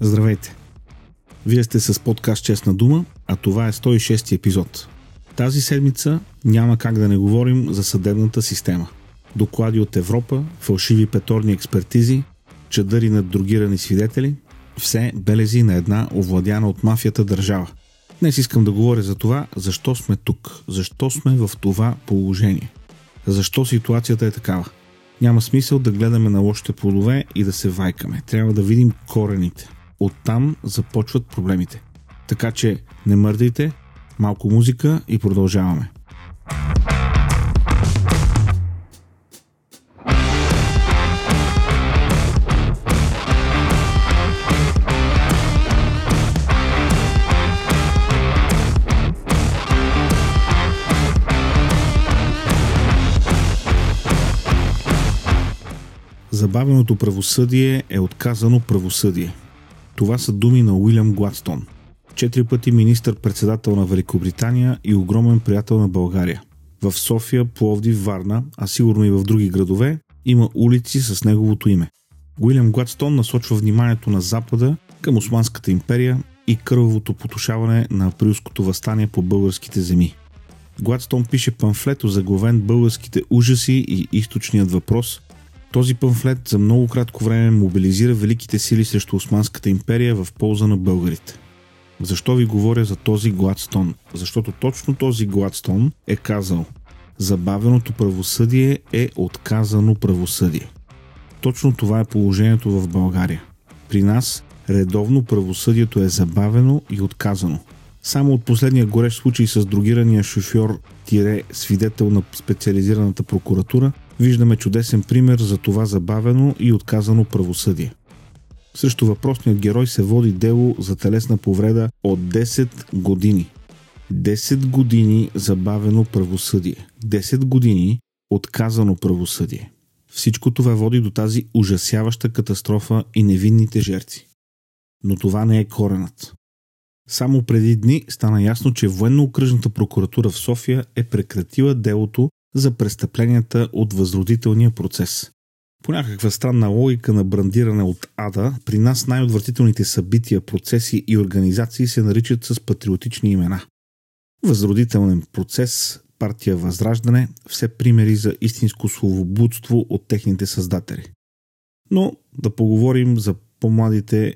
Здравейте! Вие сте с подкаст Честна дума, а това е 106 епизод. Тази седмица няма как да не говорим за съдебната система. Доклади от Европа, фалшиви петорни експертизи, чадъри над другирани свидетели, все белези на една овладяна от мафията държава. Днес искам да говоря за това, защо сме тук, защо сме в това положение, защо ситуацията е такава. Няма смисъл да гледаме на лошите плодове и да се вайкаме. Трябва да видим корените. Оттам започват проблемите. Така че не мърдайте, малко музика и продължаваме. Забавеното правосъдие е отказано правосъдие. Това са думи на Уилям Гладстон. Четири пъти министър-председател на Великобритания и огромен приятел на България. В София, Пловдив, Варна, а сигурно и в други градове, има улици с неговото име. Уилям Гладстон насочва вниманието на Запада към Османската империя и кървавото потушаване на априлското възстание по българските земи. Гладстон пише памфлет, озаглавен българските ужаси и източният въпрос, този памфлет за много кратко време мобилизира великите сили срещу Османската империя в полза на българите. Защо ви говоря за този Гладстон? Защото точно този Гладстон е казал Забавеното правосъдие е отказано правосъдие. Точно това е положението в България. При нас редовно правосъдието е забавено и отказано. Само от последния горещ случай с другирания шофьор тире свидетел на специализираната прокуратура виждаме чудесен пример за това забавено и отказано правосъдие. Срещу въпросният герой се води дело за телесна повреда от 10 години. 10 години забавено правосъдие. 10 години отказано правосъдие. Всичко това води до тази ужасяваща катастрофа и невинните жертви. Но това не е коренът. Само преди дни стана ясно, че Военно-окръжната прокуратура в София е прекратила делото за престъпленията от възродителния процес. По някаква странна логика на брандиране от ада, при нас най-отвратителните събития, процеси и организации се наричат с патриотични имена. Възродителен процес, партия Възраждане, все примери за истинско словоблудство от техните създатели. Но да поговорим за по-младите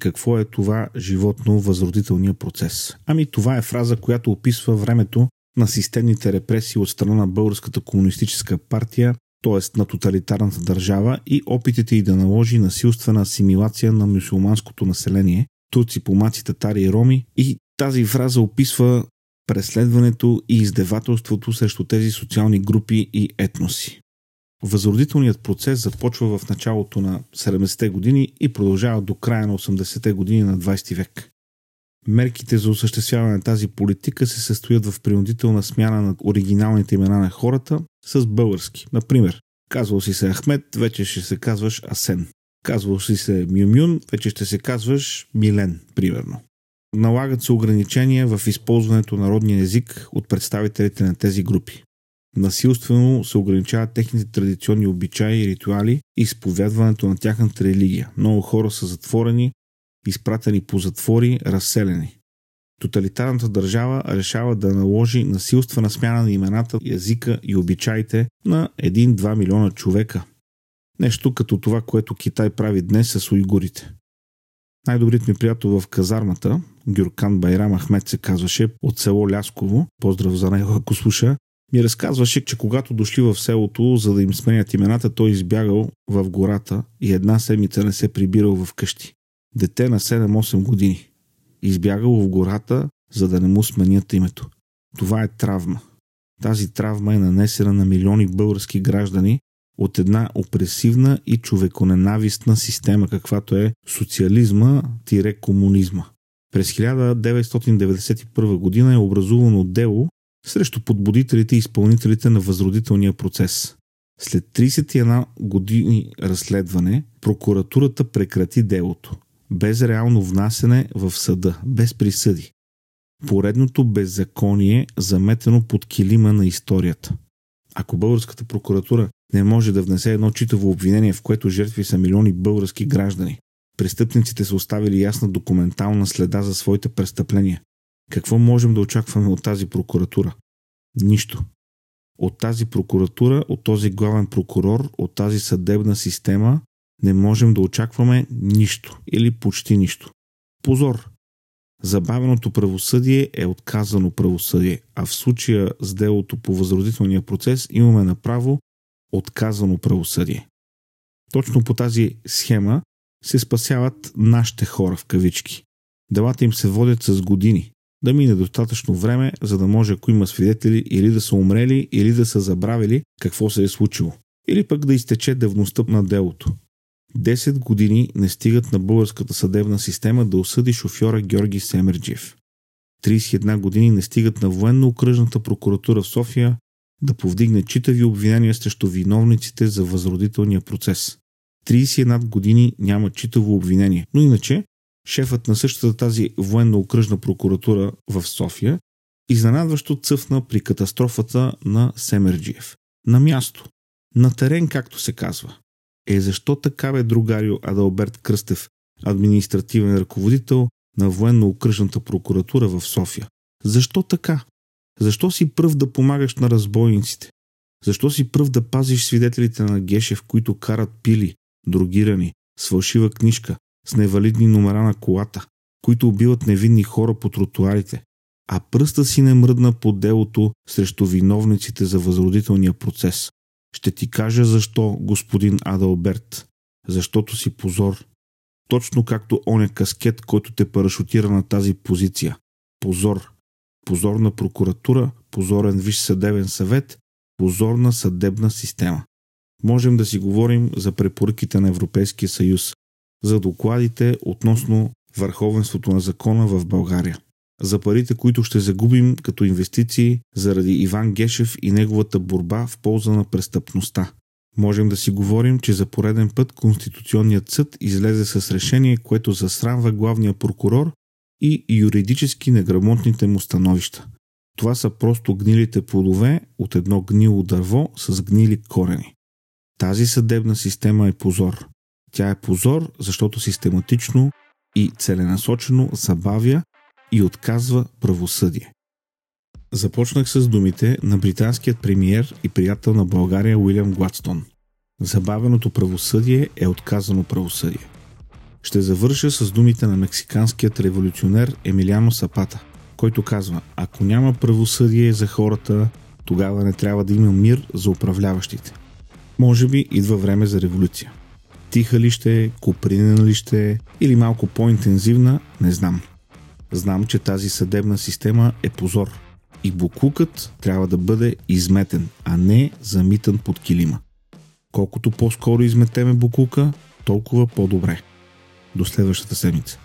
какво е това животно възродителния процес. Ами това е фраза, която описва времето на системните репресии от страна на Българската комунистическа партия, т.е. на тоталитарната държава и опитите и да наложи насилствена асимилация на мюсюлманското население, турци, помаци, татари и роми и тази фраза описва преследването и издевателството срещу тези социални групи и етноси. Възродителният процес започва в началото на 70-те години и продължава до края на 80-те години на 20 век. Мерките за осъществяване на тази политика се състоят в принудителна смяна на оригиналните имена на хората с български. Например, казвал си се Ахмед, вече ще се казваш Асен. Казвал си се Мюмюн, вече ще се казваш Милен, примерно. Налагат се ограничения в използването на родния език от представителите на тези групи. Насилствено се ограничават техните традиционни обичаи и ритуали и изповядването на тяхната религия. Много хора са затворени, изпратени по затвори, разселени. Тоталитарната държава решава да наложи насилствена смяна на имената, езика и обичаите на 1-2 милиона човека. Нещо като това, което Китай прави днес с уйгурите. Най-добрият ми приятел в казармата, Гюркан Байрам Ахмед се казваше, от село Лясково, поздрав за него ако слуша, ми разказваше, че когато дошли в селото, за да им сменят имената, той избягал в гората и една седмица не се прибирал в къщи дете на 7-8 години. Избягало в гората, за да не му сменят името. Това е травма. Тази травма е нанесена на милиони български граждани от една опресивна и човеконенавистна система, каквато е социализма-комунизма. През 1991 година е образувано дело срещу подбудителите и изпълнителите на възродителния процес. След 31 години разследване, прокуратурата прекрати делото без реално внасене в съда, без присъди. Поредното беззаконие, заметено под килима на историята. Ако българската прокуратура не може да внесе едно читаво обвинение, в което жертви са милиони български граждани, Престъпниците са оставили ясна документална следа за своите престъпления. Какво можем да очакваме от тази прокуратура? Нищо. От тази прокуратура, от този главен прокурор, от тази съдебна система не можем да очакваме нищо или почти нищо. Позор! Забавеното правосъдие е отказано правосъдие, а в случая с делото по възродителния процес имаме направо отказано правосъдие. Точно по тази схема се спасяват нашите хора в кавички. Делата им се водят с години. Да мине достатъчно време, за да може, ако има свидетели, или да са умрели, или да са забравили какво се е случило. Или пък да изтече давността на делото. 10 години не стигат на българската съдебна система да осъди шофьора Георги Семерджиев. 31 години не стигат на военно-окръжната прокуратура в София да повдигне читави обвинения срещу виновниците за възродителния процес. 31 години няма читаво обвинение, но иначе шефът на същата тази военно-окръжна прокуратура в София изненадващо цъфна при катастрофата на Семерджиев. На място. На терен, както се казва. Е, защо така бе другарио Адалберт Кръстев, административен ръководител на военно-окръжната прокуратура в София? Защо така? Защо си пръв да помагаш на разбойниците? Защо си пръв да пазиш свидетелите на Гешев, които карат пили, другирани, с фалшива книжка, с невалидни номера на колата, които убиват невинни хора по тротуарите, а пръста си не мръдна по делото срещу виновниците за възродителния процес. Ще ти кажа защо, господин Адалберт. Защото си позор. Точно както оня каскет, който те парашутира на тази позиция. Позор. Позор на прокуратура, позорен виш съдебен съвет, позорна съдебна система. Можем да си говорим за препоръките на Европейския съюз, за докладите относно върховенството на закона в България за парите, които ще загубим като инвестиции заради Иван Гешев и неговата борба в полза на престъпността. Можем да си говорим, че за пореден път Конституционният съд излезе с решение, което засрамва главния прокурор и юридически неграмотните му становища. Това са просто гнилите плодове от едно гнило дърво с гнили корени. Тази съдебна система е позор. Тя е позор, защото систематично и целенасочено забавя и отказва правосъдие. Започнах с думите на британският премиер и приятел на България Уилям Гладстон. Забавеното правосъдие е отказано правосъдие. Ще завърша с думите на мексиканският революционер Емилиано Сапата, който казва, ако няма правосъдие за хората, тогава не трябва да има мир за управляващите. Може би идва време за революция. Тиха ли ще купринена ли ще или малко по-интензивна, не знам – Знам, че тази съдебна система е позор. И буклукът трябва да бъде изметен, а не замитан под килима. Колкото по-скоро изметеме буклука, толкова по-добре. До следващата седмица.